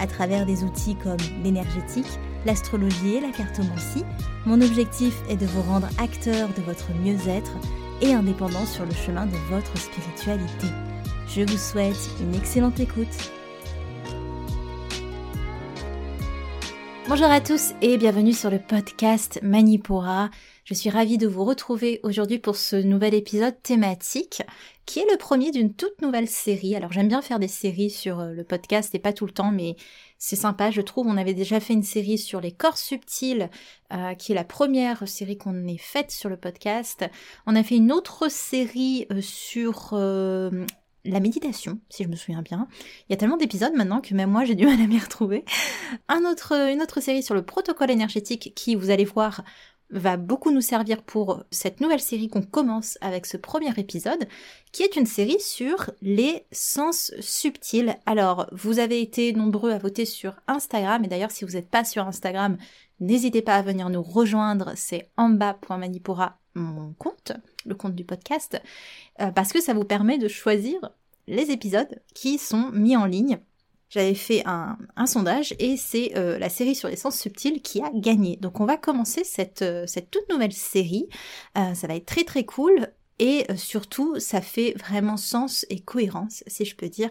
à travers des outils comme l'énergétique, l'astrologie et la cartomancie. Mon objectif est de vous rendre acteur de votre mieux-être et indépendant sur le chemin de votre spiritualité. Je vous souhaite une excellente écoute. Bonjour à tous et bienvenue sur le podcast Manipura. Je suis ravie de vous retrouver aujourd'hui pour ce nouvel épisode thématique qui est le premier d'une toute nouvelle série. Alors j'aime bien faire des séries sur euh, le podcast et pas tout le temps, mais c'est sympa, je trouve. On avait déjà fait une série sur les corps subtils, euh, qui est la première série qu'on ait faite sur le podcast. On a fait une autre série euh, sur la méditation, si je me souviens bien. Il y a tellement d'épisodes maintenant que même moi j'ai du mal à m'y retrouver. Un autre, une autre série sur le protocole énergétique qui, vous allez voir, va beaucoup nous servir pour cette nouvelle série qu'on commence avec ce premier épisode, qui est une série sur les sens subtils. Alors, vous avez été nombreux à voter sur Instagram, et d'ailleurs si vous n'êtes pas sur Instagram, n'hésitez pas à venir nous rejoindre, c'est en bas.manipura mon compte, le compte du podcast, euh, parce que ça vous permet de choisir les épisodes qui sont mis en ligne j'avais fait un, sondage et c'est euh, la série sur les sens subtils qui a gagné. Donc on va commencer cette, euh, cette toute nouvelle série. Euh, ça va être très très cool et surtout ça fait vraiment sens et cohérence, si je peux dire,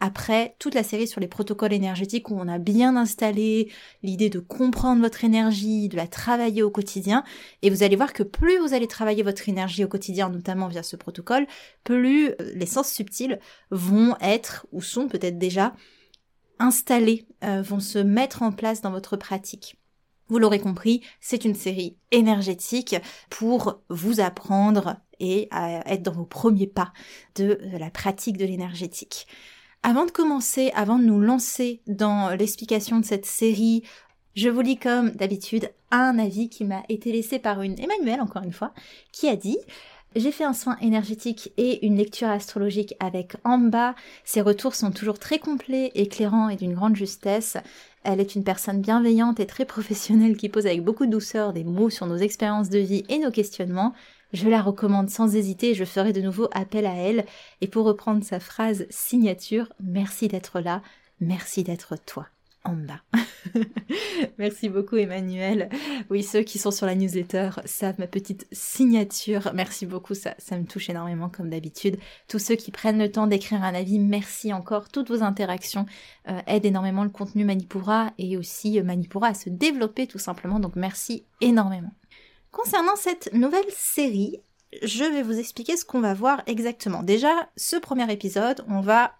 après toute la série sur les protocoles énergétiques où on a bien installé l'idée de comprendre votre énergie, de la travailler au quotidien, et vous allez voir que plus vous allez travailler votre énergie au quotidien, notamment via ce protocole, plus les sens subtils vont être, ou sont peut-être déjà, installés, euh, vont se mettre en place dans votre pratique. Vous l'aurez compris, c'est une série énergétique pour vous apprendre et à être dans vos premiers pas de la pratique de l'énergétique. Avant de commencer, avant de nous lancer dans l'explication de cette série, je vous lis comme d'habitude un avis qui m'a été laissé par une Emmanuelle, encore une fois, qui a dit j'ai fait un soin énergétique et une lecture astrologique avec Amba. Ses retours sont toujours très complets, éclairants et d'une grande justesse. Elle est une personne bienveillante et très professionnelle qui pose avec beaucoup de douceur des mots sur nos expériences de vie et nos questionnements. Je la recommande sans hésiter je ferai de nouveau appel à elle. Et pour reprendre sa phrase signature, merci d'être là, merci d'être toi en. Merci beaucoup Emmanuel. Oui, ceux qui sont sur la newsletter savent ma petite signature. Merci beaucoup, ça, ça me touche énormément comme d'habitude. Tous ceux qui prennent le temps d'écrire un avis, merci encore. Toutes vos interactions euh, aident énormément le contenu Manipura et aussi euh, Manipura à se développer tout simplement. Donc merci énormément. Concernant cette nouvelle série, je vais vous expliquer ce qu'on va voir exactement. Déjà, ce premier épisode, on va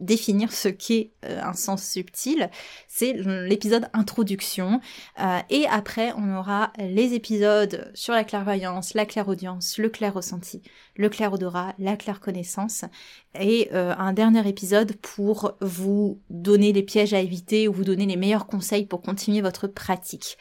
définir ce qu'est euh, un sens subtil, c'est l'épisode introduction. Euh, et après, on aura les épisodes sur la clairvoyance, la clairaudience, le clair ressenti, le clair odorat, la claire connaissance, et euh, un dernier épisode pour vous donner les pièges à éviter ou vous donner les meilleurs conseils pour continuer votre pratique.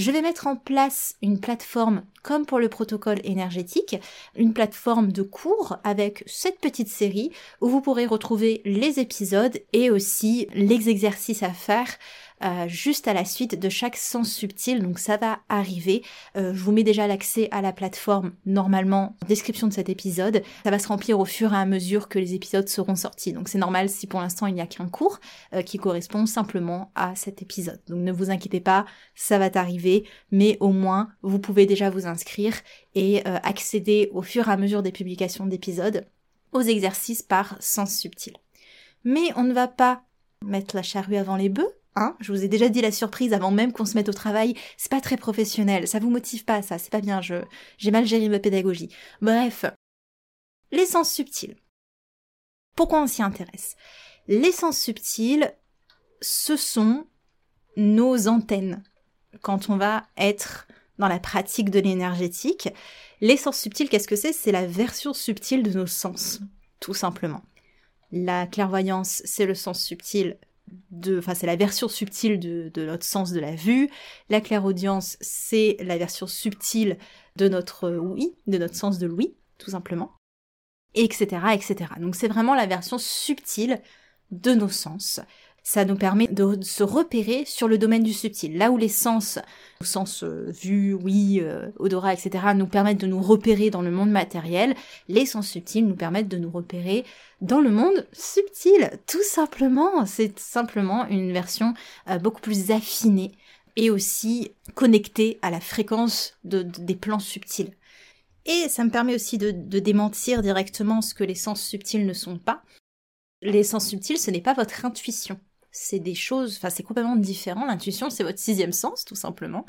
Je vais mettre en place une plateforme comme pour le protocole énergétique, une plateforme de cours avec cette petite série où vous pourrez retrouver les épisodes et aussi les exercices à faire euh, juste à la suite de chaque sens subtil. Donc ça va arriver. Euh, je vous mets déjà l'accès à la plateforme normalement en description de cet épisode. Ça va se remplir au fur et à mesure que les épisodes seront sortis. Donc c'est normal si pour l'instant il n'y a qu'un cours euh, qui correspond simplement à cet épisode. Donc ne vous inquiétez pas, ça va arriver, mais au moins vous pouvez déjà vous inscrire et accéder au fur et à mesure des publications d'épisodes aux exercices par sens subtil. Mais on ne va pas mettre la charrue avant les bœufs, Hein? Je vous ai déjà dit la surprise avant même qu'on se mette au travail. C'est pas très professionnel. Ça vous motive pas, ça. C'est pas bien. Je, j'ai mal géré ma pédagogie. Bref. L'essence subtile. Pourquoi on s'y intéresse? L'essence subtile, ce sont nos antennes. Quand on va être dans la pratique de l'énergétique, l'essence subtile, qu'est-ce que c'est? C'est la version subtile de nos sens. Tout simplement. La clairvoyance, c'est le sens subtil de, enfin c'est la version subtile de, de, notre sens de la vue. La clairaudience, c'est la version subtile de notre oui, de notre sens de l'ouïe, tout simplement, etc., etc. Donc c'est vraiment la version subtile de nos sens ça nous permet de se repérer sur le domaine du subtil. Là où les sens, sens euh, vue, oui, euh, odorat, etc., nous permettent de nous repérer dans le monde matériel, les sens subtils nous permettent de nous repérer dans le monde subtil. Tout simplement, c'est simplement une version euh, beaucoup plus affinée et aussi connectée à la fréquence des plans subtils. Et ça me permet aussi de démentir directement ce que les sens subtils ne sont pas. Les sens subtils, ce n'est pas votre intuition c'est des choses, enfin c'est complètement différent. L'intuition, c'est votre sixième sens, tout simplement.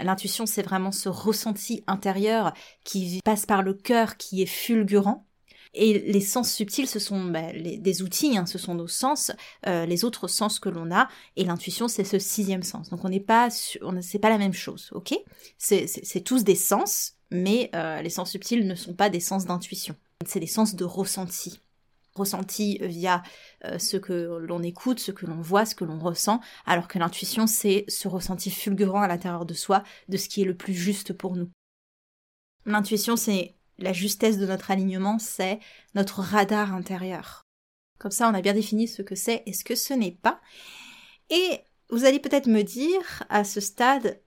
L'intuition, c'est vraiment ce ressenti intérieur qui passe par le cœur, qui est fulgurant. Et les sens subtils, ce sont bah, des outils, hein, ce sont nos sens, euh, les autres sens que l'on a. Et l'intuition, c'est ce sixième sens. Donc on n'est pas, c'est pas la même chose, ok? C'est tous des sens, mais euh, les sens subtils ne sont pas des sens d'intuition. C'est des sens de ressenti ressenti via euh, ce que l'on écoute, ce que l'on voit, ce que l'on ressent, alors que l'intuition, c'est ce ressenti fulgurant à l'intérieur de soi de ce qui est le plus juste pour nous. L'intuition, c'est la justesse de notre alignement, c'est notre radar intérieur. Comme ça, on a bien défini ce que c'est et ce que ce n'est pas. Et vous allez peut-être me dire à ce stade,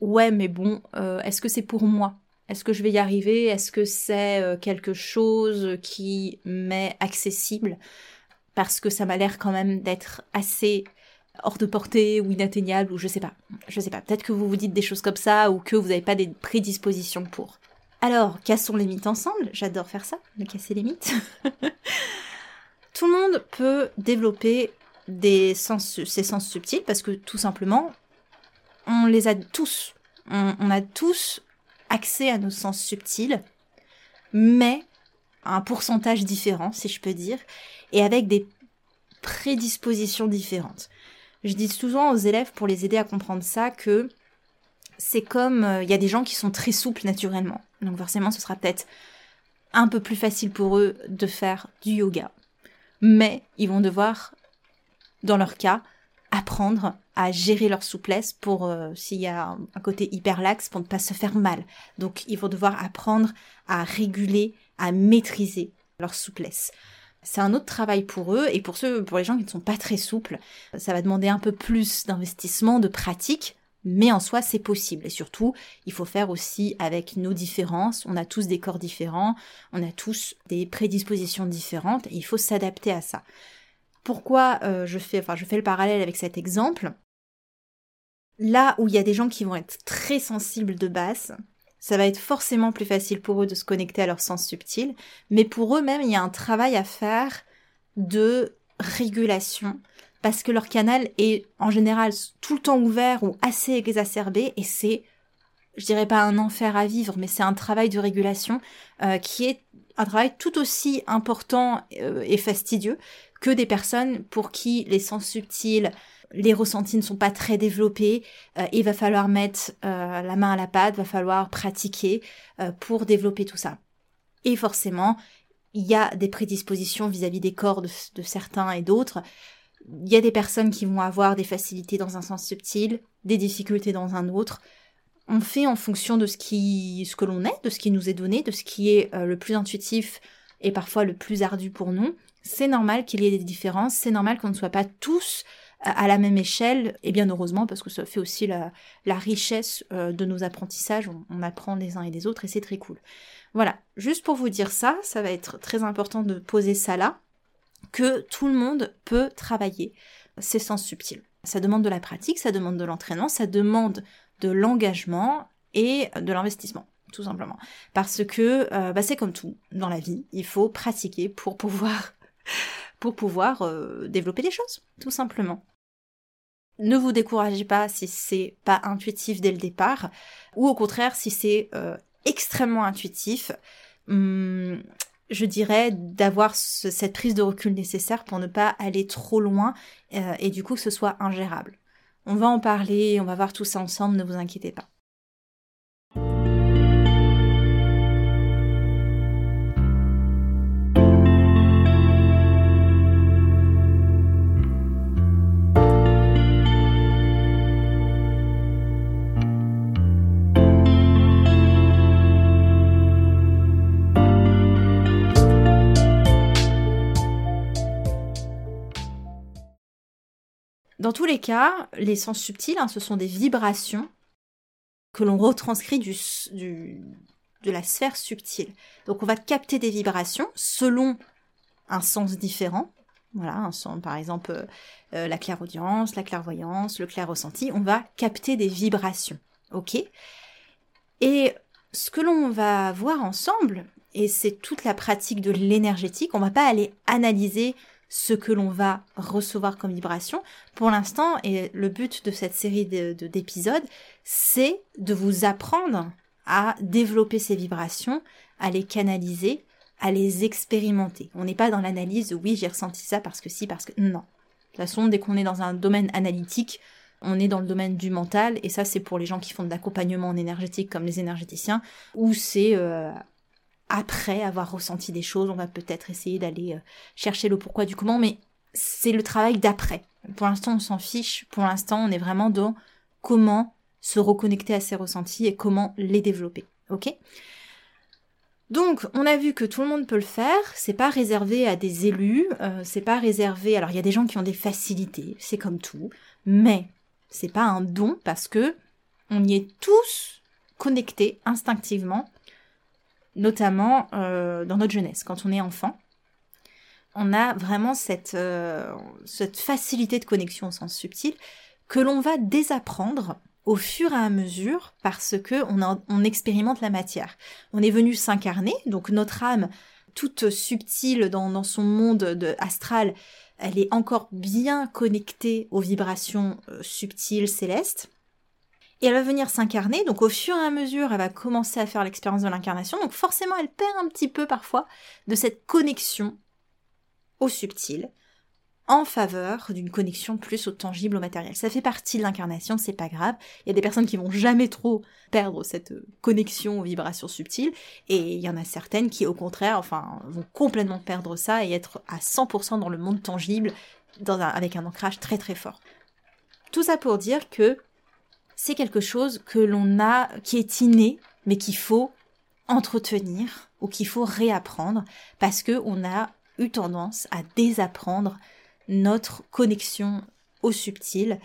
ouais, mais bon, euh, est-ce que c'est pour moi? Est-ce que je vais y arriver? Est-ce que c'est euh, quelque chose qui m'est accessible? Parce que ça m'a l'air quand même d'être assez hors de portée ou inatteignable ou je sais pas. Je sais pas. Peut-être que vous vous dites des choses comme ça ou que vous n'avez pas des prédispositions pour. Alors, cassons les mythes ensemble. J'adore faire ça, me casser les mythes. tout le monde peut développer des sens, sens subtils parce que tout simplement, on les a tous. on a tous accès à nos sens subtils, mais à un pourcentage différent, si je peux dire, et avec des prédispositions différentes. Je dis souvent aux élèves, pour les aider à comprendre ça, que c'est comme, euh, il y a des gens qui sont très souples naturellement. Donc forcément, ce sera peut-être un peu plus facile pour eux de faire du yoga. Mais ils vont devoir, dans leur cas, apprendre à gérer leur souplesse pour euh, s'il y a un côté hyper laxe pour ne pas se faire mal. Donc ils vont devoir apprendre à réguler, à maîtriser leur souplesse. C'est un autre travail pour eux et pour ceux pour les gens qui ne sont pas très souples, ça va demander un peu plus d'investissement, de pratique, mais en soi c'est possible et surtout, il faut faire aussi avec nos différences, on a tous des corps différents, on a tous des prédispositions différentes et il faut s'adapter à ça. Pourquoi euh, je fais, enfin, je fais le parallèle avec cet exemple? Là où il y a des gens qui vont être très sensibles de base, ça va être forcément plus facile pour eux de se connecter à leur sens subtil, mais pour eux-mêmes, il y a un travail à faire de régulation, parce que leur canal est en général tout le temps ouvert ou assez exacerbé, et c'est, je dirais pas un enfer à vivre, mais c'est un travail de régulation euh, qui est un travail tout aussi important euh, et fastidieux que des personnes pour qui les sens subtils, les ressentis ne sont pas très développés. Euh, il va falloir mettre euh, la main à la pâte, va falloir pratiquer euh, pour développer tout ça. Et forcément, il y a des prédispositions vis-à-vis des corps de, de certains et d'autres. Il y a des personnes qui vont avoir des facilités dans un sens subtil, des difficultés dans un autre. On fait en fonction de ce qui, ce que l'on est, de ce qui nous est donné, de ce qui est le plus intuitif et parfois le plus ardu pour nous. C'est normal qu'il y ait des différences, c'est normal qu'on ne soit pas tous euh, à la même échelle, et bien heureusement parce que ça fait aussi la, richesse euh, de nos apprentissages, on, apprend les uns et des autres et c'est très cool. Voilà, juste pour vous dire ça, ça va être très important de poser ça là, que tout le monde peut travailler ses sens subtils. Ça demande de la pratique, ça demande de l'entraînement, ça demande de l'engagement et de l'investissement tout simplement. Parce que euh, bah, c'est comme tout dans la vie, il faut pratiquer pour pouvoir pour pouvoir euh, développer des choses, tout simplement. Ne vous découragez pas si c'est pas intuitif dès le départ, ou au contraire si c'est euh, extrêmement intuitif. Hum, je dirais d'avoir cette prise de recul nécessaire pour ne pas aller trop loin euh, et du coup que ce soit ingérable. On va en parler, on va voir tout ça ensemble, ne vous inquiétez pas. Dans tous les cas, les sens subtils, hein, ce sont des vibrations que l'on retranscrit de la sphère subtile. Donc on va capter des vibrations selon un sens différent. Voilà, un sens, par exemple euh, euh, la clairaudience, la clairvoyance, le clair ressenti. On va capter des vibrations. Ok? Et ce que l'on va voir ensemble, et c'est toute la pratique de l'énergétique, on va pas aller analyser ce que l'on va recevoir comme vibration. Pour l'instant, et le but de cette série d'épisodes, c'est de vous apprendre à développer ces vibrations, à les canaliser, à les expérimenter. On n'est pas dans l'analyse, oui, j'ai ressenti ça parce que si, parce que... Non. De toute façon, dès qu'on est dans un domaine analytique, on est dans le domaine du mental, et ça c'est pour les gens qui font de l'accompagnement en énergétique comme les énergéticiens, où c'est euh, après avoir ressenti des choses, on va peut-être essayer d'aller euh, chercher le pourquoi du comment, mais c'est le travail d'après. Pour l'instant, on s'en fiche. Pour l'instant, on est vraiment dans comment se reconnecter à ses ressentis et comment les développer. Ok? Donc, on a vu que tout le monde peut le faire. C'est pas réservé à des élus. Euh, c'est pas réservé. Alors, il y a des gens qui ont des facilités. C'est comme tout. Mais c'est pas un don parce que on y est tous connectés instinctivement notamment euh, dans notre jeunesse, quand on est enfant. On a vraiment cette, euh, cette facilité de connexion au sens subtil que l'on va désapprendre au fur et à mesure parce que on, expérimente la matière. On est venu s'incarner, donc notre âme, toute subtile dans, dans son monde de, astral, elle est encore bien connectée aux vibrations euh, subtiles célestes et elle va venir s'incarner, donc au fur et à mesure, elle va commencer à faire l'expérience de l'incarnation, donc forcément elle perd un petit peu parfois de cette connexion au subtil, en faveur d'une connexion plus au tangible, au matériel. Ça fait partie de l'incarnation, c'est pas grave. Il y a des personnes qui vont jamais trop perdre cette connexion aux vibrations subtiles, et il y en a certaines qui, au contraire, enfin, vont complètement perdre ça et être à 100% dans le monde tangible, avec un ancrage très très fort. Tout ça pour dire que c'est quelque chose que l'on a, qui est inné, mais qu'il faut entretenir ou qu'il faut réapprendre parce que on a eu tendance à désapprendre notre connexion au subtil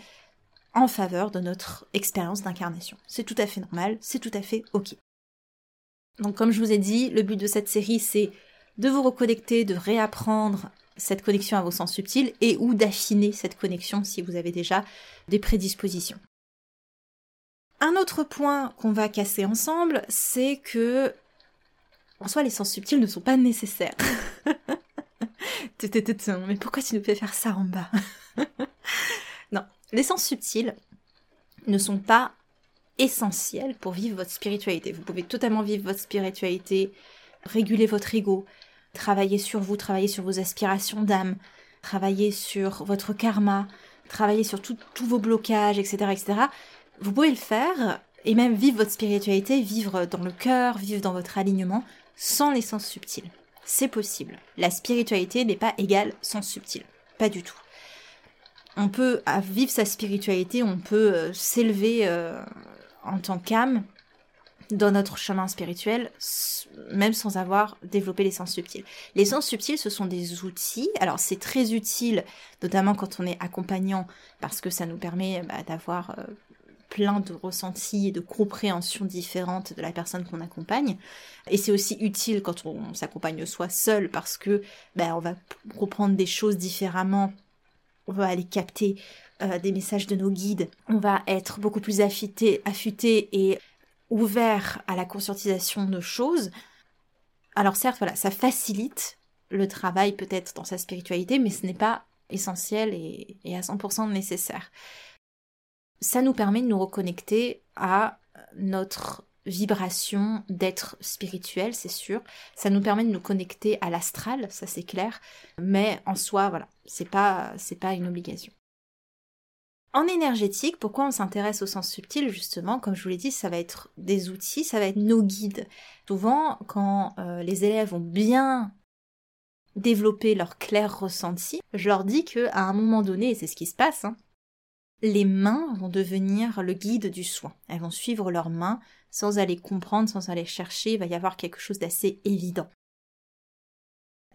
en faveur de notre expérience d'incarnation. C'est tout à fait normal, c'est tout à fait ok. Donc comme je vous ai dit, le but de cette série c'est de vous reconnecter, de réapprendre cette connexion à vos sens subtils et ou d'affiner cette connexion si vous avez déjà des prédispositions. Un autre point qu'on va casser ensemble, c'est que en soi les sens subtils ne sont pas nécessaires. Mais pourquoi tu nous fais faire ça en bas? Non, les sens subtils ne sont pas essentiels pour vivre votre spiritualité. Vous pouvez totalement vivre votre spiritualité, réguler votre ego, travailler sur vous, travailler sur vos aspirations d'âme, travailler sur votre karma, travailler sur tous vos blocages, etc., etc vous pouvez le faire et même vivre votre spiritualité, vivre dans le cœur, vivre dans votre alignement sans les sens subtils. C'est possible. La spiritualité n'est pas égale sens subtil. Pas du tout. On peut vivre sa spiritualité, on peut euh, s'élever euh, en tant qu'âme dans notre chemin spirituel, même sans avoir développé les sens subtils. Les sens subtils, ce sont des outils. Alors c'est très utile, notamment quand on est accompagnant, parce que ça nous permet bah, d'avoir euh, plein de ressentis et de compréhensions différentes de la personne qu'on accompagne. Et c'est aussi utile quand on s'accompagne soi seul parce que ben, on va reprendre des choses différemment, on va aller capter euh, des messages de nos guides, on va être beaucoup plus affûté, affûté et ouvert à la conscientisation de choses. Alors certes, voilà, ça facilite le travail peut-être dans sa spiritualité, mais ce n'est pas essentiel et, et à 100% nécessaire ça nous permet de nous reconnecter à notre vibration d'être spirituel, c'est sûr. Ça nous permet de nous connecter à l'astral, ça c'est clair. Mais en soi, voilà, c'est pas, c'est pas une obligation. En énergétique, pourquoi on s'intéresse au sens subtil? Justement Comme je vous l'ai dit, ça va être des outils, ça va être nos guides. Souvent, quand euh, les élèves ont bien développé leur clair ressenti, je leur dis que à un moment donné, et c'est ce qui se passe, hein, les mains vont devenir le guide du soin. Elles vont suivre leurs mains sans aller comprendre, sans aller chercher, il va y avoir quelque chose d'assez évident.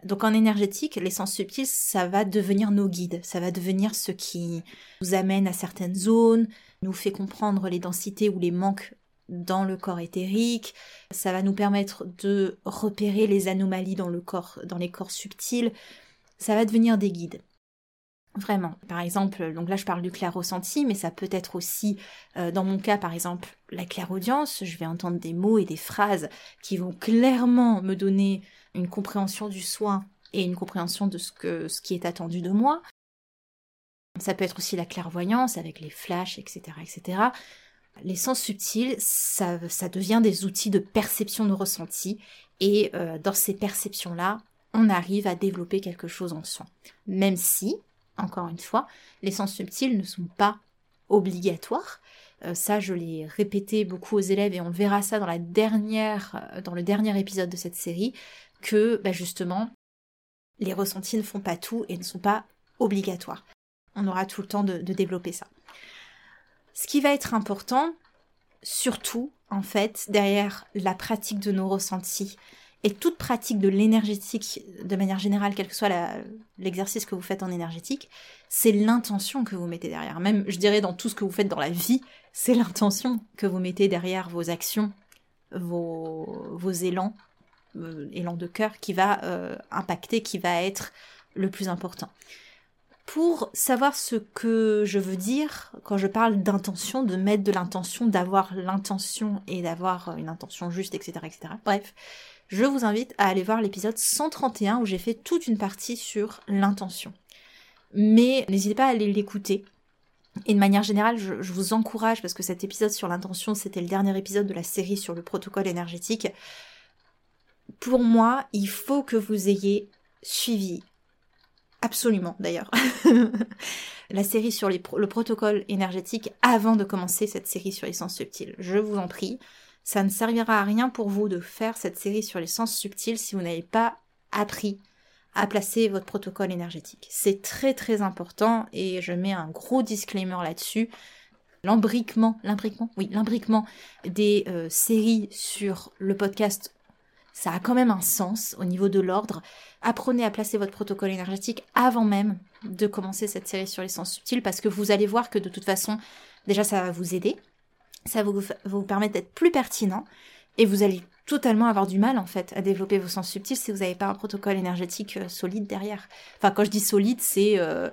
Donc en énergétique, les sens subtils, ça va devenir nos guides, ça va devenir ce qui nous amène à certaines zones, nous fait comprendre les densités ou les manques dans le corps éthérique, ça va nous permettre de repérer les anomalies dans le corps, dans les corps subtils, ça va devenir des guides. Vraiment. Par exemple, donc là je parle du clair ressenti, mais ça peut être aussi, euh, dans mon cas par exemple, la clairaudience. Je vais entendre des mots et des phrases qui vont clairement me donner une compréhension du soin et une compréhension de ce, que, ce qui est attendu de moi. Ça peut être aussi la clairvoyance avec les flashs, etc., etc. Les sens subtils, ça, ça devient des outils de perception de ressenti, et euh, dans ces perceptions-là, on arrive à développer quelque chose en soi. Même si, encore une fois, les sens subtils ne sont pas obligatoires. Euh, ça, je l'ai répété beaucoup aux élèves et on verra ça dans la dernière, euh, dans le dernier épisode de cette série, que bah, justement, les ressentis ne font pas tout et ne sont pas obligatoires. On aura tout le temps de, de développer ça. Ce qui va être important, surtout, en fait, derrière la pratique de nos ressentis, et toute pratique de l'énergétique, de manière générale, quel que soit l'exercice que vous faites en énergétique, c'est l'intention que vous mettez derrière. Même, je dirais, dans tout ce que vous faites dans la vie, c'est l'intention que vous mettez derrière vos actions, vos, vos élans, euh, élans de cœur, qui va euh, impacter, qui va être le plus important. Pour savoir ce que je veux dire quand je parle d'intention, de mettre de l'intention, d'avoir l'intention et d'avoir une intention juste, etc., etc. Bref, je vous invite à aller voir l'épisode 131 où j'ai fait toute une partie sur l'intention. Mais n'hésitez pas à aller l'écouter. Et de manière générale, je, vous encourage, parce que cet épisode sur l'intention, c'était le dernier épisode de la série sur le protocole énergétique. Pour moi, il faut que vous ayez suivi, absolument d'ailleurs, la série sur le protocole énergétique avant de commencer cette série sur les sens subtils. Je vous en prie. Ça ne servira à rien pour vous de faire cette série sur les sens subtils si vous n'avez pas appris à placer votre protocole énergétique. C'est très très important et je mets un gros disclaimer là-dessus. L'embriquement, l'imbriquement, des euh, séries sur le podcast, ça a quand même un sens au niveau de l'ordre. Apprenez à placer votre protocole énergétique avant même de commencer cette série sur les sens subtils parce que vous allez voir que de toute façon, déjà ça va vous aider ça va vous, permettre d'être plus pertinent et vous allez totalement avoir du mal en fait à développer vos sens subtils si vous n'avez pas un protocole énergétique euh, solide derrière. Enfin quand je dis solide c'est euh,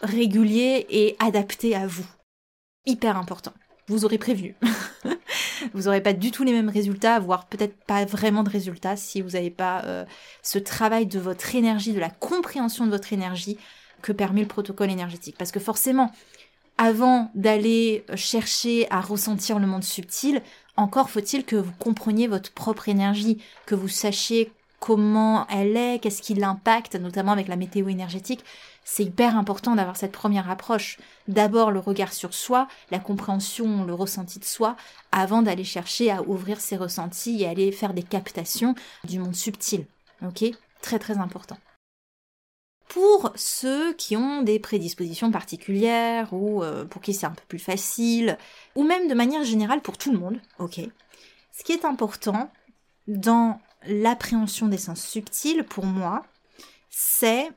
régulier et adapté à vous. Hyper important. Vous aurez prévenu. vous n'aurez pas du tout les mêmes résultats, voire peut-être pas vraiment de résultats si vous n'avez pas euh, ce travail de votre énergie, de la compréhension de votre énergie que permet le protocole énergétique. Parce que forcément, avant d'aller chercher à ressentir le monde subtil, encore faut-il que vous compreniez votre propre énergie, que vous sachiez comment elle est, qu'est-ce qui l'impacte, notamment avec la météo énergétique. C'est hyper important d'avoir cette première approche. D'abord le regard sur soi, la compréhension, le ressenti de soi, avant d'aller chercher à ouvrir ses ressentis et aller faire des captations du monde subtil. Ok? Très très important pour ceux qui ont des prédispositions particulières ou euh, pour qui c'est un peu plus facile, ou même de manière générale pour tout le monde, ok. Ce qui est important dans l'appréhension des sens subtils, pour moi, c'est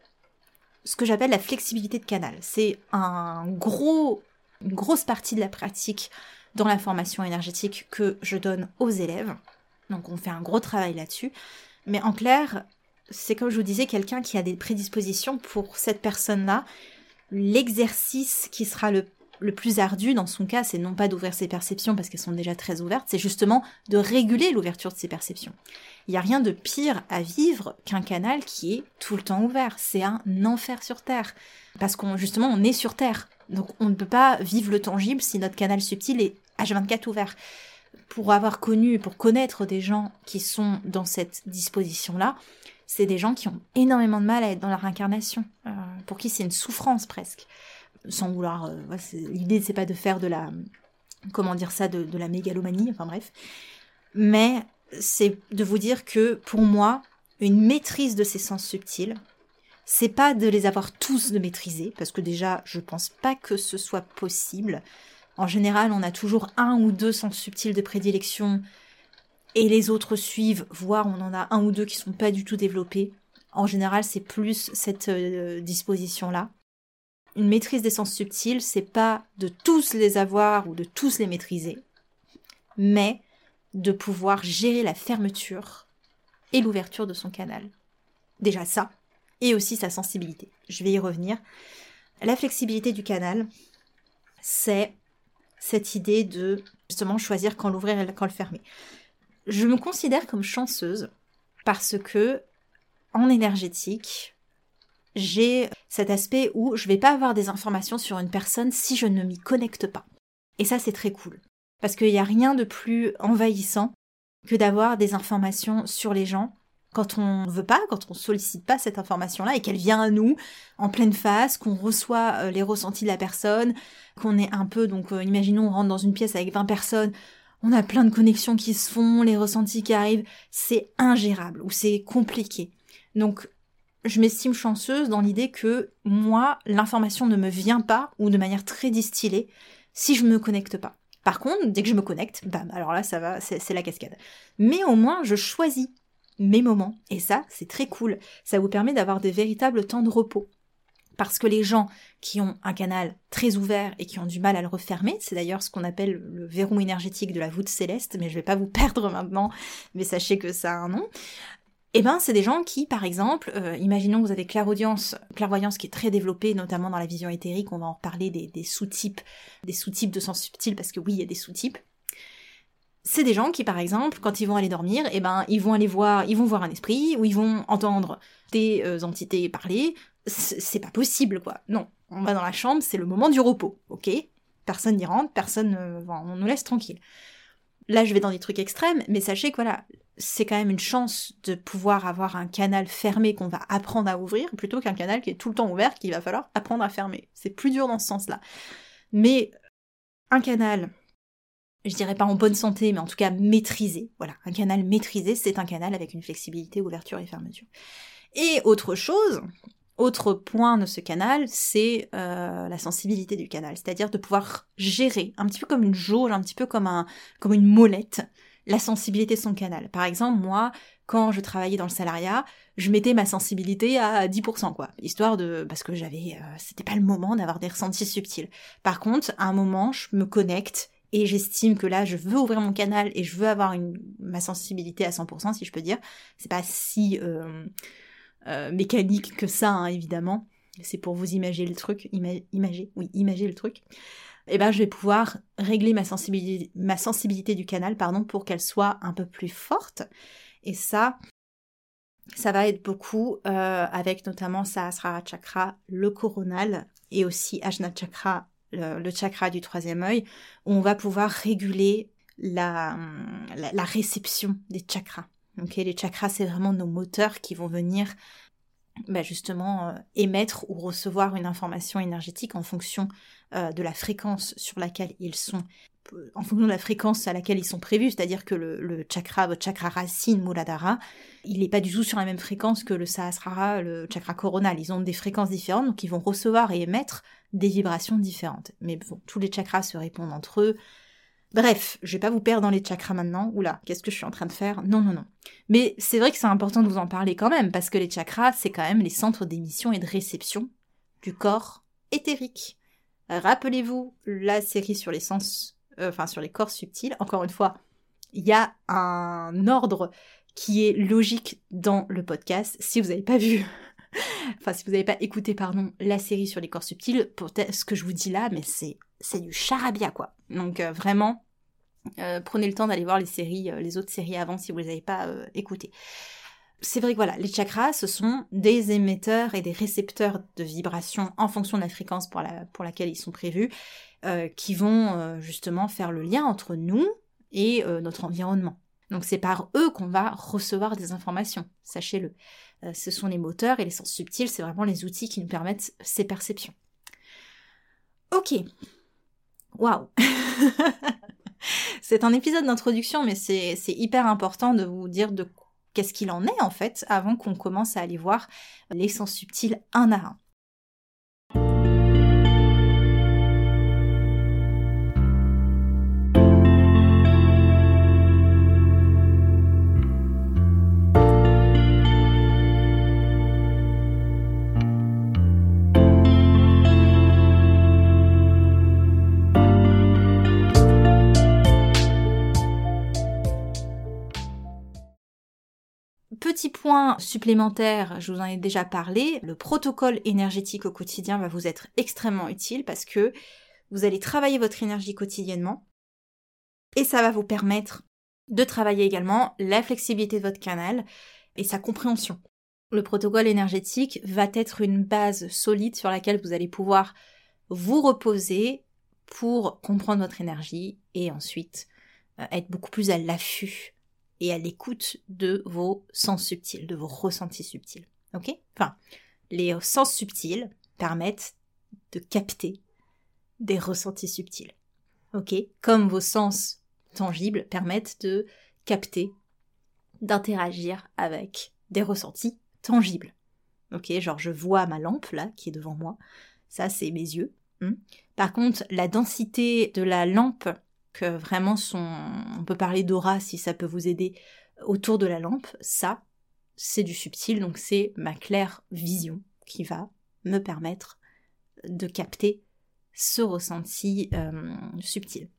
ce que j'appelle la flexibilité de canal. C'est un gros, une grosse partie de la pratique dans la formation énergétique que je donne aux élèves. Donc on fait un gros travail là-dessus. Mais en clair, c'est comme je vous disais, quelqu'un qui a des prédispositions pour cette personne-là. L'exercice qui sera le, plus ardu dans son cas, c'est non pas d'ouvrir ses perceptions parce qu'elles sont déjà très ouvertes, c'est justement de réguler l'ouverture de ses perceptions. Il n'y a rien de pire à vivre qu'un canal qui est tout le temps ouvert. C'est un enfer sur Terre. Parce qu'on justement, on est sur Terre. Donc on ne peut pas vivre le tangible si notre canal subtil est H24 ouvert. Pour avoir connu, pour connaître des gens qui sont dans cette disposition-là, c'est des gens qui ont énormément de mal à être dans leur incarnation, euh, pour qui c'est une souffrance presque. Sans vouloir, euh, l'idée c'est pas de faire de la, comment dire ça, de, de la mégalomanie, enfin bref, mais c'est de vous dire que pour moi, une maîtrise de ces sens subtils, c'est pas de les avoir tous de maîtriser, parce que déjà, je pense pas que ce soit possible. En général, on a toujours un ou deux sens subtils de prédilection et les autres suivent, voire on en a un ou deux qui sont pas du tout développés. En général, c'est plus cette euh, disposition-là. Une maîtrise des sens subtils, c'est pas de tous les avoir ou de tous les maîtriser, mais de pouvoir gérer la fermeture et l'ouverture de son canal. Déjà ça, et aussi sa sensibilité. Je vais y revenir. La flexibilité du canal, c'est cette idée de justement choisir quand l'ouvrir et quand le fermer. Je me considère comme chanceuse parce que en énergétique, j'ai cet aspect où je vais pas avoir des informations sur une personne si je ne m'y connecte pas. Et ça, c'est très cool. Parce qu'il n'y a rien de plus envahissant que d'avoir des informations sur les gens quand on ne veut pas, quand on sollicite pas cette information-là et qu'elle vient à nous en pleine face, qu'on reçoit euh, les ressentis de la personne, qu'on est un peu, donc euh, imaginons on rentre dans une pièce avec 20 personnes, on a plein de connexions qui se font, les ressentis qui arrivent, c'est ingérable ou c'est compliqué. Donc je m'estime chanceuse dans l'idée que moi, l'information ne me vient pas ou de manière très distillée si je me connecte pas. Par contre, dès que je me connecte, bam, alors là, ça va, c'est la cascade. Mais au moins, je choisis mes moments. Et ça, c'est très cool. Ça vous permet d'avoir des véritables temps de repos. Parce que les gens qui ont un canal très ouvert et qui ont du mal à le refermer, c'est d'ailleurs ce qu'on appelle le verrou énergétique de la voûte céleste, mais je vais pas vous perdre maintenant, mais sachez que ça a un nom. Eh ben, c'est des gens qui, par exemple, euh, imaginons que vous avez clairaudience, clairvoyance qui est très développée, notamment dans la vision éthérique, on va en reparler des, sous-types, des sous-types de sens subtil, parce que oui, il y a des sous-types c'est des gens qui, par exemple, quand ils vont aller dormir, eh ben, ils vont aller voir, ils vont voir un esprit, ou ils vont entendre des euh, entités parler. C'est pas possible, quoi. Non. On va dans la chambre, c'est le moment du repos, ok? Personne n'y rentre, personne, euh, on nous laisse tranquille. Là, je vais dans des trucs extrêmes, mais sachez que voilà, c'est quand même une chance de pouvoir avoir un canal fermé qu'on va apprendre à ouvrir, plutôt qu'un canal qui est tout le temps ouvert qu'il va falloir apprendre à fermer. C'est plus dur dans ce sens-là. Mais un canal je dirais pas en bonne santé, mais en tout cas maîtrisé. Voilà, un canal maîtrisé, c'est un canal avec une flexibilité, ouverture et fermeture. Et autre chose, autre point de ce canal, c'est euh, la sensibilité du canal, c'est-à-dire de pouvoir gérer, un petit peu comme une jauge, un petit peu comme, un, comme une molette, la sensibilité de son canal. Par exemple, moi, quand je travaillais dans le salariat, je mettais ma sensibilité à 10%, quoi. Histoire de, parce que j'avais, euh, c'était pas le moment d'avoir des ressentis subtils. Par contre, à un moment, je me connecte et j'estime que là je veux ouvrir mon canal et je veux avoir une, ma sensibilité à 100% si je peux dire. C'est pas si euh, euh, mécanique que ça hein, évidemment. C'est pour vous imaginer le truc, imager, oui, imaginer le truc. Et eh ben je vais pouvoir régler ma sensibilité, ma sensibilité du canal pardon pour qu'elle soit un peu plus forte. Et ça, ça va être beaucoup euh, avec notamment Sahasrara Chakra, le coronal et aussi Ajna Chakra le, chakra du troisième œil, où on va pouvoir réguler la, la, réception des chakras. Les chakras, c'est vraiment nos moteurs qui vont venir bah euh, émettre ou recevoir une information énergétique en fonction euh, de la fréquence sur laquelle ils sont, en fonction de la fréquence à laquelle ils sont prévus, c'est-à-dire que le, le, chakra, votre chakra racine, Muladhara, il n'est pas du tout sur la même fréquence que le Sahasrara, le chakra coronal. Ils ont des fréquences différentes, donc ils vont recevoir et émettre des vibrations différentes. Mais bon, tous les chakras se répondent entre eux. Bref, je vais pas vous perdre dans les chakras maintenant. Oula, qu'est-ce que je suis en train de faire? Non, non, non. Mais c'est vrai que c'est important de vous en parler quand même, parce que les chakras, c'est quand même les centres d'émission et de réception du corps éthérique. Rappelez-vous la série sur les sens, euh, enfin sur les corps subtils. Encore une fois, il y a un ordre qui est logique dans le podcast. Si vous n'avez pas vu enfin si vous n'avez pas écouté pardon la série sur les corps subtils, pour ce que je vous dis là, mais c'est c'est du charabia quoi. Donc euh, vraiment, euh, prenez le temps d'aller voir les séries, euh, les autres séries avant si vous les avez pas écoutées. C'est vrai que voilà, les chakras, ce sont des émetteurs et des récepteurs de vibrations en fonction de la fréquence pour, pour laquelle ils sont prévus, qui vont justement faire le lien entre nous et notre environnement. Donc c'est par eux qu'on va recevoir des informations, sachez-le. Ce sont les moteurs et les sens subtils, c'est vraiment les outils qui nous permettent ces perceptions. Ok. Waouh C'est un épisode d'introduction, mais c'est hyper important de vous dire de qu'est-ce qu'il en est en fait avant qu'on commence à aller voir les sens subtils un à un. Petit point supplémentaire, je vous en ai déjà parlé, le protocole énergétique au quotidien va vous être extrêmement utile parce que vous allez travailler votre énergie quotidiennement et ça va vous permettre de travailler également la flexibilité de votre canal et sa compréhension. Le protocole énergétique va être une base solide sur laquelle vous allez pouvoir vous reposer pour comprendre votre énergie et ensuite euh, être beaucoup plus à l'affût et à l'écoute de vos sens subtils, de vos ressentis subtils. Ok? Enfin, les sens subtils permettent de capter des ressentis subtils. Ok? Comme vos sens tangibles permettent de capter, d'interagir avec des ressentis tangibles. Ok? Genre, je vois ma lampe là qui est devant moi. Ça, c'est mes yeux. Hmm? Par contre, la densité de la lampe que vraiment son, on peut parler d'aura si ça peut vous aider autour de la lampe, ça, c'est du subtil, donc c'est ma claire vision qui va me permettre de capter ce ressenti euh, subtil.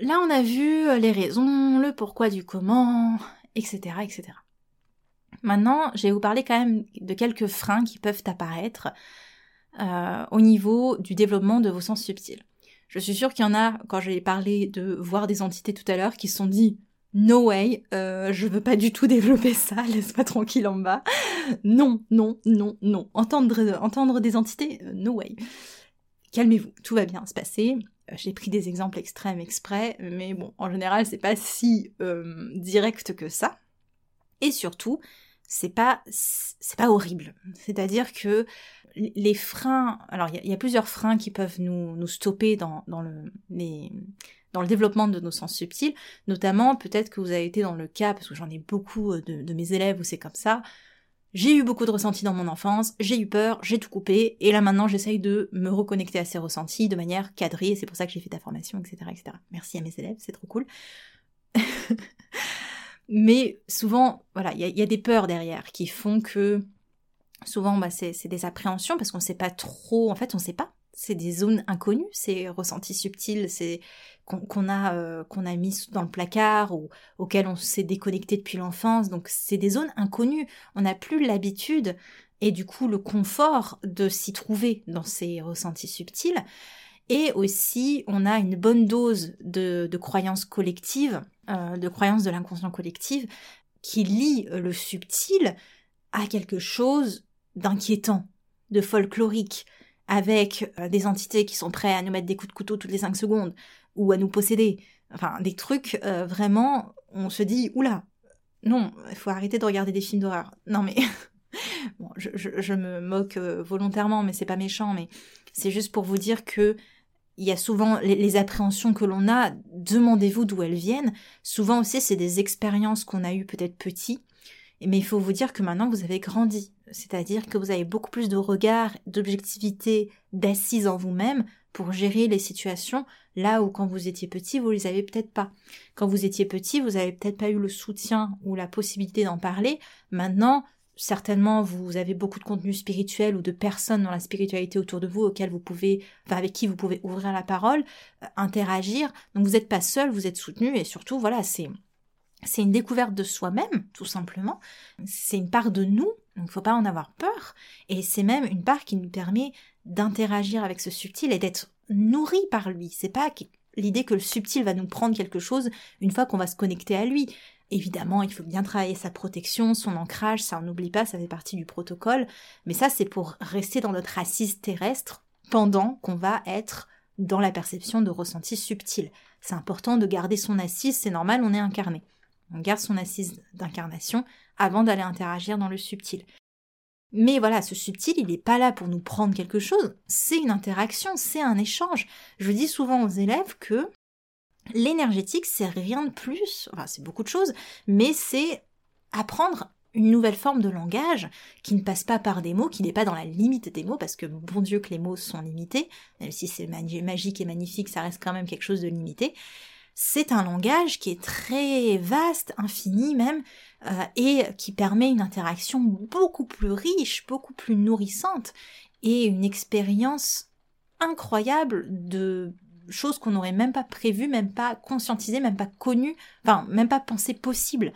Là, on a vu les raisons, le pourquoi du comment, etc., etc. Maintenant, je vais vous parler quand même de quelques freins qui peuvent apparaître euh, au niveau du développement de vos sens subtils. Je suis sûre qu'il y en a, quand j'ai parlé de voir des entités tout à l'heure, qui se sont dit No way, euh, je veux pas du tout développer ça, laisse-moi tranquille en bas. Non, non, non, non. Entendre, entendre des entités, euh, no way. Calmez-vous, tout va bien se passer. Euh, j'ai pris des exemples extrêmes exprès, mais bon, en général, c'est pas si direct que ça. Et surtout, c'est pas c'est pas horrible. C'est-à-dire que les freins, alors il y, a plusieurs freins qui peuvent nous, nous stopper dans, dans le dans le développement de nos sens subtils, notamment peut-être que vous avez été dans le cas, parce que j'en ai beaucoup de, de mes élèves où c'est comme ça, j'ai eu beaucoup de ressentis dans mon enfance, j'ai eu peur, j'ai tout coupé, et là maintenant j'essaye de me reconnecter à ces ressentis de manière cadrée, et c'est pour ça que j'ai fait ta formation, etc., etc. Merci à mes élèves, c'est trop cool. Mais souvent, voilà, il y, a des peurs derrière qui font que souvent, bah, c'est des appréhensions parce qu'on ne sait pas trop. En fait, on ne sait pas. C'est des zones inconnues, c'est ressentis subtils, c'est qu'on a euh, qu'on a mis dans le placard ou auquel on s'est déconnecté depuis l'enfance. Donc, c'est des zones inconnues. On n'a plus l'habitude et du coup le confort de s'y trouver dans ces ressentis subtils. Et aussi, on a une bonne dose de, de croyances collectives, euh, de croyances de l'inconscient collectif, qui lie le subtil à quelque chose d'inquiétant, de folklorique, avec euh, des entités qui sont prêtes à nous mettre des coups de couteau toutes les 5 secondes, ou à nous posséder. Enfin, des trucs euh, vraiment, on se dit, oula, non, il faut arrêter de regarder des films d'horreur. Non mais, bon, je, je, me moque volontairement, mais c'est pas méchant, mais c'est juste pour vous dire que il y a souvent les, appréhensions que l'on a, demandez-vous d'où elles viennent. Souvent aussi, c'est des expériences qu'on a eues peut-être petit, mais il faut vous dire que maintenant vous avez grandi. C'est-à-dire que vous avez beaucoup plus de regard, d'objectivité, d'assise en vous-même pour gérer les situations là où quand vous étiez petit, vous les avez peut-être pas. Quand vous étiez petit, vous avez peut-être pas eu le soutien ou la possibilité d'en parler. Maintenant, certainement vous avez beaucoup de contenu spirituel ou de personnes dans la spiritualité autour de vous auxquelles vous pouvez, enfin avec qui vous pouvez ouvrir la parole, euh, interagir. Donc vous n'êtes pas seul, vous êtes soutenu et surtout voilà c'est c'est une découverte de soi-même tout simplement. C'est une part de nous donc faut pas en avoir peur et c'est même une part qui nous permet d'interagir avec ce subtil et d'être nourri par lui. C'est pas l'idée que le subtil va nous prendre quelque chose une fois qu'on va se connecter à lui. Évidemment, il faut bien travailler sa protection, son ancrage, ça on n'oublie pas, ça fait partie du protocole, mais ça c'est pour rester dans notre assise terrestre pendant qu'on va être dans la perception de ressentis subtils. C'est important de garder son assise, c'est normal, on est incarné. On garde son assise d'incarnation avant d'aller interagir dans le subtil. Mais voilà, ce subtil, il n'est pas là pour nous prendre quelque chose, c'est une interaction, c'est un échange. Je dis souvent aux élèves que l'énergétique, c'est rien de plus, enfin c'est beaucoup de choses, mais c'est apprendre une nouvelle forme de langage qui ne passe pas par des mots, qui n'est pas dans la limite des mots, parce que bon Dieu que les mots sont limités, même si c'est magique et magnifique, ça reste quand même quelque chose de limité. C'est un langage qui est très vaste, infini même, euh, et qui permet une interaction beaucoup plus riche, beaucoup plus nourrissante, et une expérience incroyable de choses qu'on n'aurait même pas prévues, même pas conscientisées, même pas connues, enfin même pas pensé possible.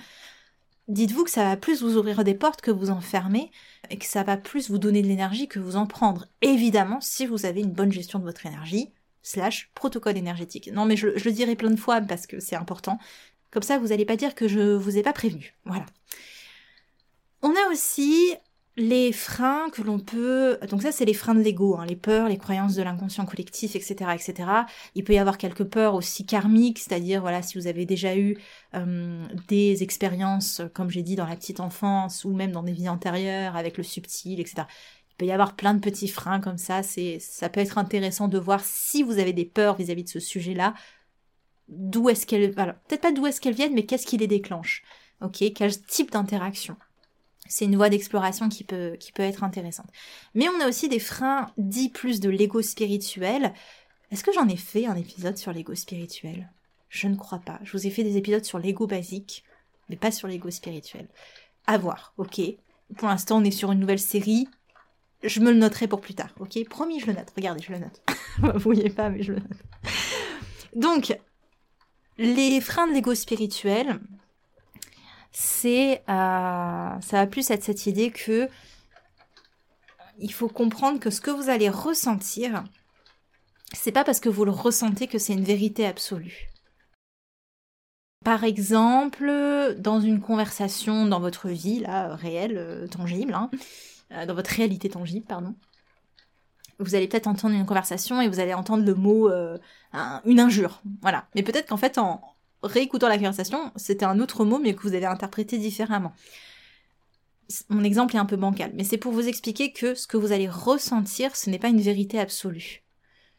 dites-vous que ça va plus vous ouvrir des portes que vous enfermer et que ça va plus vous donner de l'énergie que vous en prendre. Évidemment, si vous avez une bonne gestion de votre énergie, slash protocole énergétique. Non mais je, je le dirai plein de fois parce que c'est important. Comme ça, vous n'allez pas dire que je vous ai pas prévenu. Voilà. On a aussi les freins que l'on peut... Donc ça, c'est les freins de l'ego, hein, les peurs, les croyances de l'inconscient collectif, etc., etc. Il peut y avoir quelques peurs aussi karmiques, c'est-à-dire, voilà, si vous avez déjà eu euh, des expériences, comme j'ai dit, dans la petite enfance, ou même dans des vies antérieures, avec le subtil, etc. Il peut y avoir plein de petits freins comme ça. C'est, ça peut être intéressant de voir si vous avez des peurs vis-à-vis de ce sujet-là, d'où est-ce qu'elles... Alors, peut-être pas d'où est-ce qu'elles viennent, mais qu'est-ce qui les déclenche? Ok, quel type d'interaction? C'est une voie d'exploration qui peut, qui être intéressante. Mais on a aussi des freins dits plus de l'ego spirituel. Est-ce que j'en ai fait un épisode sur l'ego spirituel? Je ne crois pas. Je vous ai fait des épisodes sur l'ego basique, mais pas sur l'ego spirituel. À voir, ok. Pour l'instant, on est sur une nouvelle série. Je me le noterai pour plus tard, ok? Promis, je le note. Regardez, je le note. Vous voyez pas, mais je le note. Donc, les freins de l'ego spirituel, c'est euh, ça va plus être cette idée que il faut comprendre que ce que vous allez ressentir, c'est pas parce que vous le ressentez que c'est une vérité absolue. Par exemple, dans une conversation dans votre vie, là, réelle, euh, tangible, hein, euh, dans votre réalité tangible, pardon, vous allez peut-être entendre une conversation et vous allez entendre le mot une injure, voilà. Mais peut-être qu'en fait, en, réécoutant la conversation, c'était un autre mot, mais que vous avez interprété différemment. Mon exemple est un peu bancal, mais c'est pour vous expliquer que ce que vous allez ressentir, ce n'est pas une vérité absolue.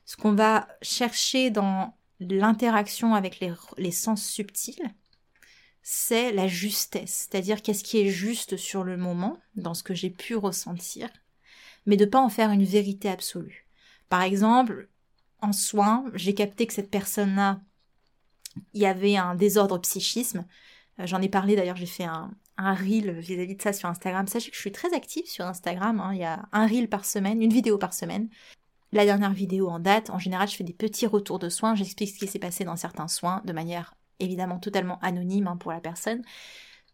Ce qu'on va chercher dans l'interaction avec les, sens subtils, c'est la justesse, c'est-à-dire qu'est-ce qui est juste sur le moment, dans ce que j'ai pu ressentir, mais de pas en faire une vérité absolue. Par exemple, en soins, j'ai capté que cette personne-là il y avait un désordre psychisme. Euh, j'en ai parlé d'ailleurs, j'ai fait un, un reel vis-à-vis de ça sur Instagram. Sachez que je suis très active sur Instagram. Hein. Il y a un reel par semaine, une vidéo par semaine. La dernière vidéo en date, en général, je fais des petits retours de soins. J'explique ce qui s'est passé dans certains soins de manière évidemment totalement anonyme hein, pour la personne.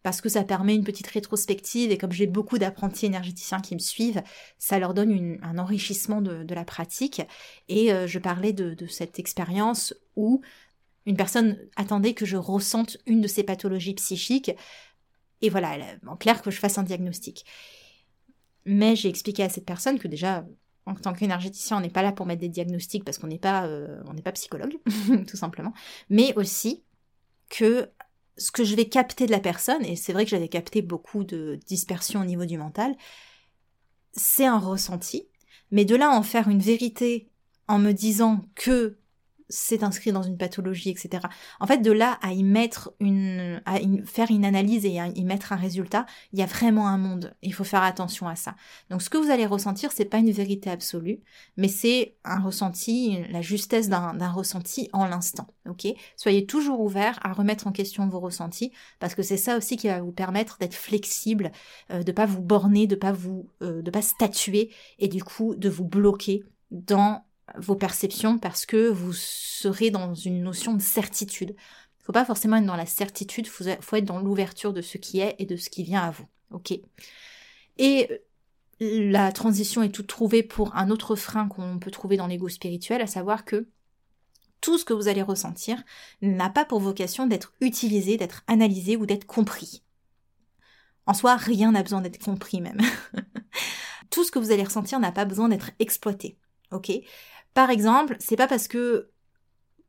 Parce que ça permet une petite rétrospective et comme j'ai beaucoup d'apprentis énergéticiens qui me suivent, ça leur donne un enrichissement de, la pratique. Et euh, je parlais de, de cette expérience où une personne attendait que je ressente une de ces pathologies psychiques. Et voilà, en clair, que je fasse un diagnostic. Mais j'ai expliqué à cette personne que déjà, en tant qu'énergéticien, on n'est pas là pour mettre des diagnostics parce qu'on n'est pas, euh, psychologue, tout simplement. Mais aussi que ce que je vais capter de la personne, et c'est vrai que j'avais capté beaucoup de dispersion au niveau du mental, c'est un ressenti. Mais de là en faire une vérité en me disant que c'est inscrit dans une pathologie, etc. En fait, de là à y mettre une, à faire une analyse et à y mettre un résultat, il y a vraiment un monde. Il faut faire attention à ça. Donc, ce que vous allez ressentir, c'est pas une vérité absolue, mais c'est un ressenti, la justesse d'un ressenti en l'instant. Ok? Soyez toujours ouvert à remettre en question vos ressentis, parce que c'est ça aussi qui va vous permettre d'être flexible, euh, de pas vous borner, de pas vous, euh, de pas statuer, et du coup de vous bloquer dans vos perceptions parce que vous serez dans une notion de certitude. Il faut pas forcément être dans la certitude, faut, faut être dans l'ouverture de ce qui est et de ce qui vient à vous. Ok. Et euh, la transition est toute trouvée pour un autre frein qu'on peut trouver dans l'ego spirituel, à savoir que tout ce que vous allez ressentir n'a pas pour vocation d'être utilisé, d'être analysé ou d'être compris. En soi, rien n'a besoin d'être compris même. tout ce que vous allez ressentir n'a pas besoin d'être exploité. Ok par exemple, c'est pas parce que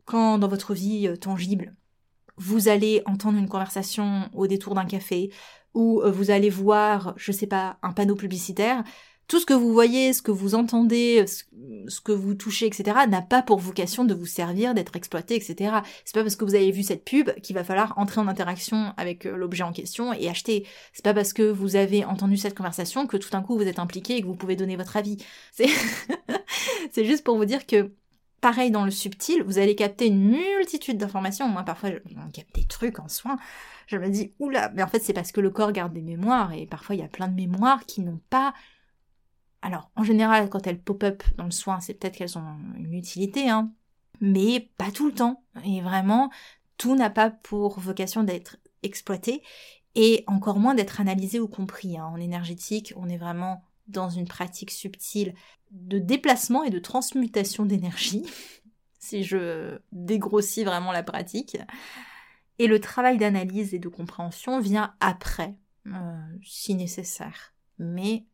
quand dans votre vie euh, tangible, vous allez entendre une conversation au détour d'un café ou euh, vous allez voir, je sais pas, un panneau publicitaire, tout ce que vous voyez, ce que vous entendez, ce que vous touchez, etc., n'a pas pour vocation de vous servir, d'être exploité, etc. C'est pas parce que vous avez vu cette pub qu'il va falloir entrer en interaction avec euh, l'objet en question et acheter. C'est pas parce que vous avez entendu cette conversation que tout d'un coup vous êtes impliqué et que vous pouvez donner votre avis. C'est, juste pour vous dire que Pareil dans le subtil, vous allez capter une multitude d'informations. Moi, parfois, je capte des trucs en soins. Je me dis, oula, mais en fait, c'est parce que le corps garde des mémoires et parfois, il y a plein de mémoires qui n'ont pas alors, en général, quand elles pop-up dans le soin, c'est peut-être qu'elles ont une utilité, hein, mais pas tout le temps. Et vraiment, tout n'a pas pour vocation d'être exploité. et encore moins d'être analysé ou compris. Hein. En énergétique, on est vraiment dans une pratique subtile de déplacement et de transmutation d'énergie, si je dégrossis vraiment la pratique. Et le travail d'analyse et de compréhension vient après, euh, si nécessaire. Mais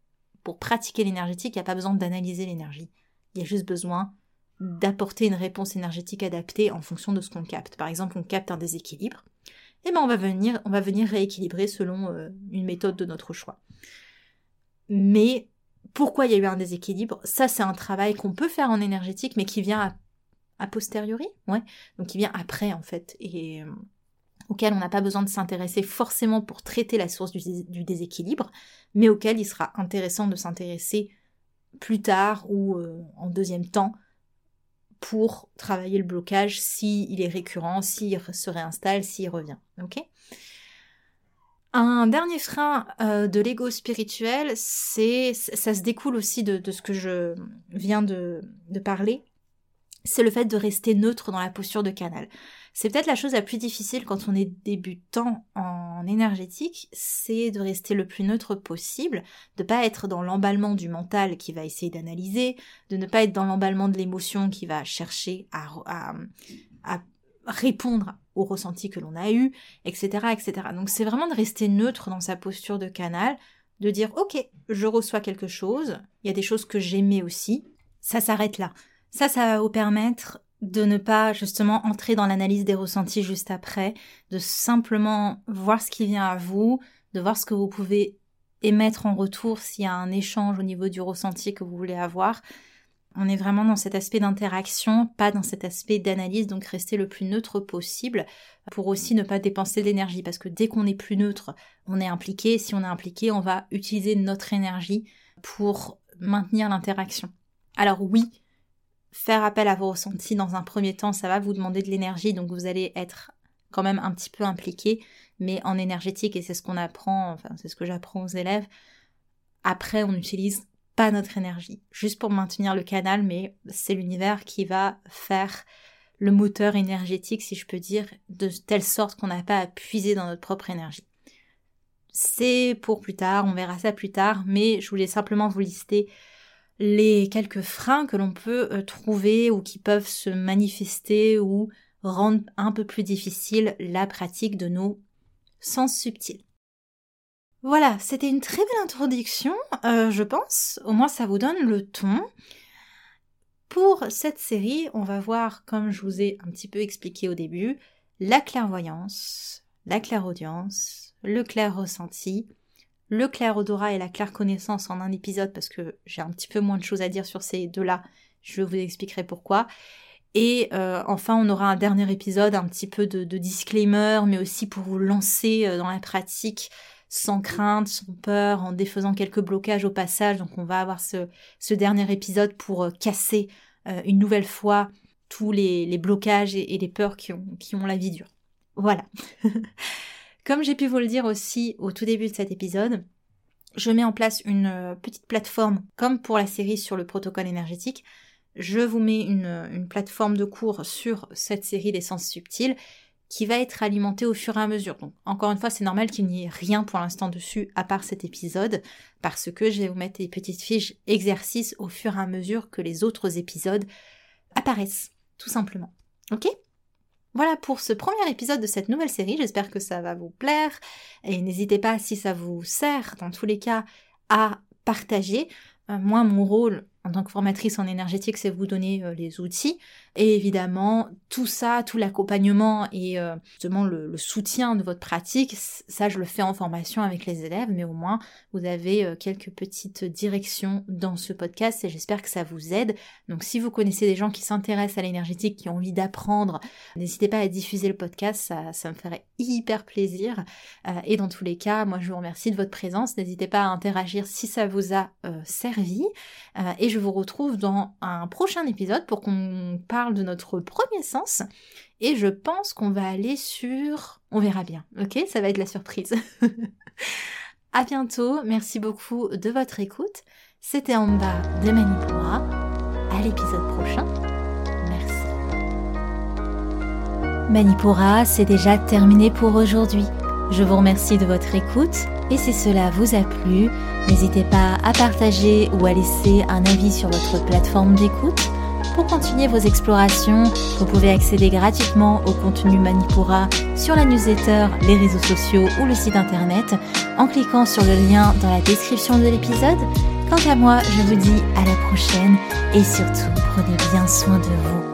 pour pratiquer l'énergétique, il n'y a pas besoin d'analyser l'énergie. Il y a juste besoin d'apporter une réponse énergétique adaptée en fonction de ce qu'on capte. Par exemple, on capte un déséquilibre, et eh ben on va venir, on va venir rééquilibrer selon euh, une méthode de notre choix. Mais pourquoi il y a eu un déséquilibre? Ça, c'est un travail qu'on peut faire en énergétique, mais qui vient a, posteriori, ouais, donc qui vient après en fait, euh, auquel on n'a pas besoin de s'intéresser forcément pour traiter la source du, déséquilibre, mais auquel il sera intéressant de s'intéresser plus tard ou euh, en deuxième temps pour travailler le blocage s'il est récurrent, s'il se réinstalle, s'il revient. Un dernier frein euh, de l'ego spirituel, ça se découle aussi de, ce que je viens de parler, c'est le fait de rester neutre dans la posture de canal. C'est peut-être la chose la plus difficile quand on est débutant en énergétique, c'est de rester le plus neutre possible, de pas être dans l'emballement du mental qui va essayer d'analyser, de ne pas être dans l'emballement de l'émotion qui va chercher à, répondre au ressenti que l'on a eu, etc., etc. Donc c'est vraiment de rester neutre dans sa posture de canal, de dire ok, je reçois quelque chose, il y a des choses que j'aimais aussi, ça s'arrête là. Ça, ça va vous permettre de ne pas justement entrer dans l'analyse des ressentis juste après, de simplement voir ce qui vient à vous, de voir ce que vous pouvez émettre en retour s'il y a un échange au niveau du ressenti que vous voulez avoir. On est vraiment dans cet aspect d'interaction, pas dans cet aspect d'analyse, donc rester le plus neutre possible pour aussi ne pas dépenser d'énergie, parce que dès qu'on est plus neutre, on est impliqué, si on est impliqué, on va utiliser notre énergie pour maintenir l'interaction. Alors oui, faire appel à vos ressentis dans un premier temps, ça va vous demander de l'énergie, donc vous allez être quand même un petit peu impliqué, mais en énergétique, et c'est ce qu'on apprend, enfin c'est ce que j'apprends aux élèves, après on n'utilise pas notre énergie, juste pour maintenir le canal, mais c'est l'univers qui va faire le moteur énergétique, si je peux dire, de telle sorte qu'on n'a pas à puiser dans notre propre énergie. C'est pour plus tard, on verra ça plus tard, mais je voulais simplement vous lister les quelques freins que l'on peut euh, trouver ou qui peuvent se manifester ou rendre un peu plus difficile la pratique de nos sens subtils. Voilà, c'était une très belle introduction, euh, je pense. Au moins, ça vous donne le ton. Pour cette série, on va voir, comme je vous ai un petit peu expliqué au début, la clairvoyance, la clairaudience, le clair ressenti, le clair odorat et la claire connaissance en un épisode parce que j'ai un petit peu moins de choses à dire sur ces deux-là. Je vous expliquerai pourquoi. Et euh, enfin, on aura un dernier épisode, un petit peu de, disclaimer, mais aussi pour vous lancer euh, dans la pratique sans crainte, sans peur, en défaisant quelques blocages au passage. Donc on va avoir ce, dernier épisode pour euh, casser une nouvelle fois tous les, blocages et, les peurs qui ont, qui ont la vie dure. Voilà. Comme j'ai pu vous le dire aussi au tout début de cet épisode, je mets en place une euh, petite plateforme comme pour la série sur le protocole énergétique. Je vous mets une, plateforme de cours sur cette série des sens subtils qui va être alimentée au fur et à mesure. Donc encore une fois, c'est normal qu'il n'y ait rien pour l'instant dessus à part cet épisode parce que je vais vous mettre des petites fiches exercices au fur et à mesure que les autres épisodes apparaissent, tout simplement. Ok? Voilà pour ce premier épisode de cette nouvelle série, j'espère que ça va vous plaire et n'hésitez pas si ça vous sert dans tous les cas à partager. Euh, moi mon rôle en tant que formatrice en énergétique, c'est vous donner euh, les outils. Et évidemment, tout ça, tout l'accompagnement et euh, justement le, soutien de votre pratique, ça je le fais en formation avec les élèves, mais au moins vous avez euh, quelques petites directions dans ce podcast et j'espère que ça vous aide. Donc si vous connaissez des gens qui s'intéressent à l'énergétique, qui ont envie d'apprendre, n'hésitez pas à diffuser le podcast, ça, me ferait hyper plaisir. et dans tous les cas, moi je vous remercie de votre présence. N'hésitez pas à interagir si ça vous a servi. et je vous retrouve dans un prochain épisode pour qu'on parle de notre premier sens. Et je pense qu'on va aller sur... On verra bien, ok? Ça va être la surprise. à bientôt, merci beaucoup de votre écoute. C'était en bas de Manipura. À l'épisode prochain. Merci. Manipura, c'est déjà terminé pour aujourd'hui. Je vous remercie de votre écoute et si cela vous a plu, n'hésitez pas à partager ou à laisser un avis sur votre plateforme d'écoute. Pour continuer vos explorations, vous pouvez accéder gratuitement au contenu Manipura sur la newsletter, les réseaux sociaux ou le site internet en cliquant sur le lien dans la description de l'épisode. Quant à moi, je vous dis à la prochaine et surtout prenez bien soin de vous.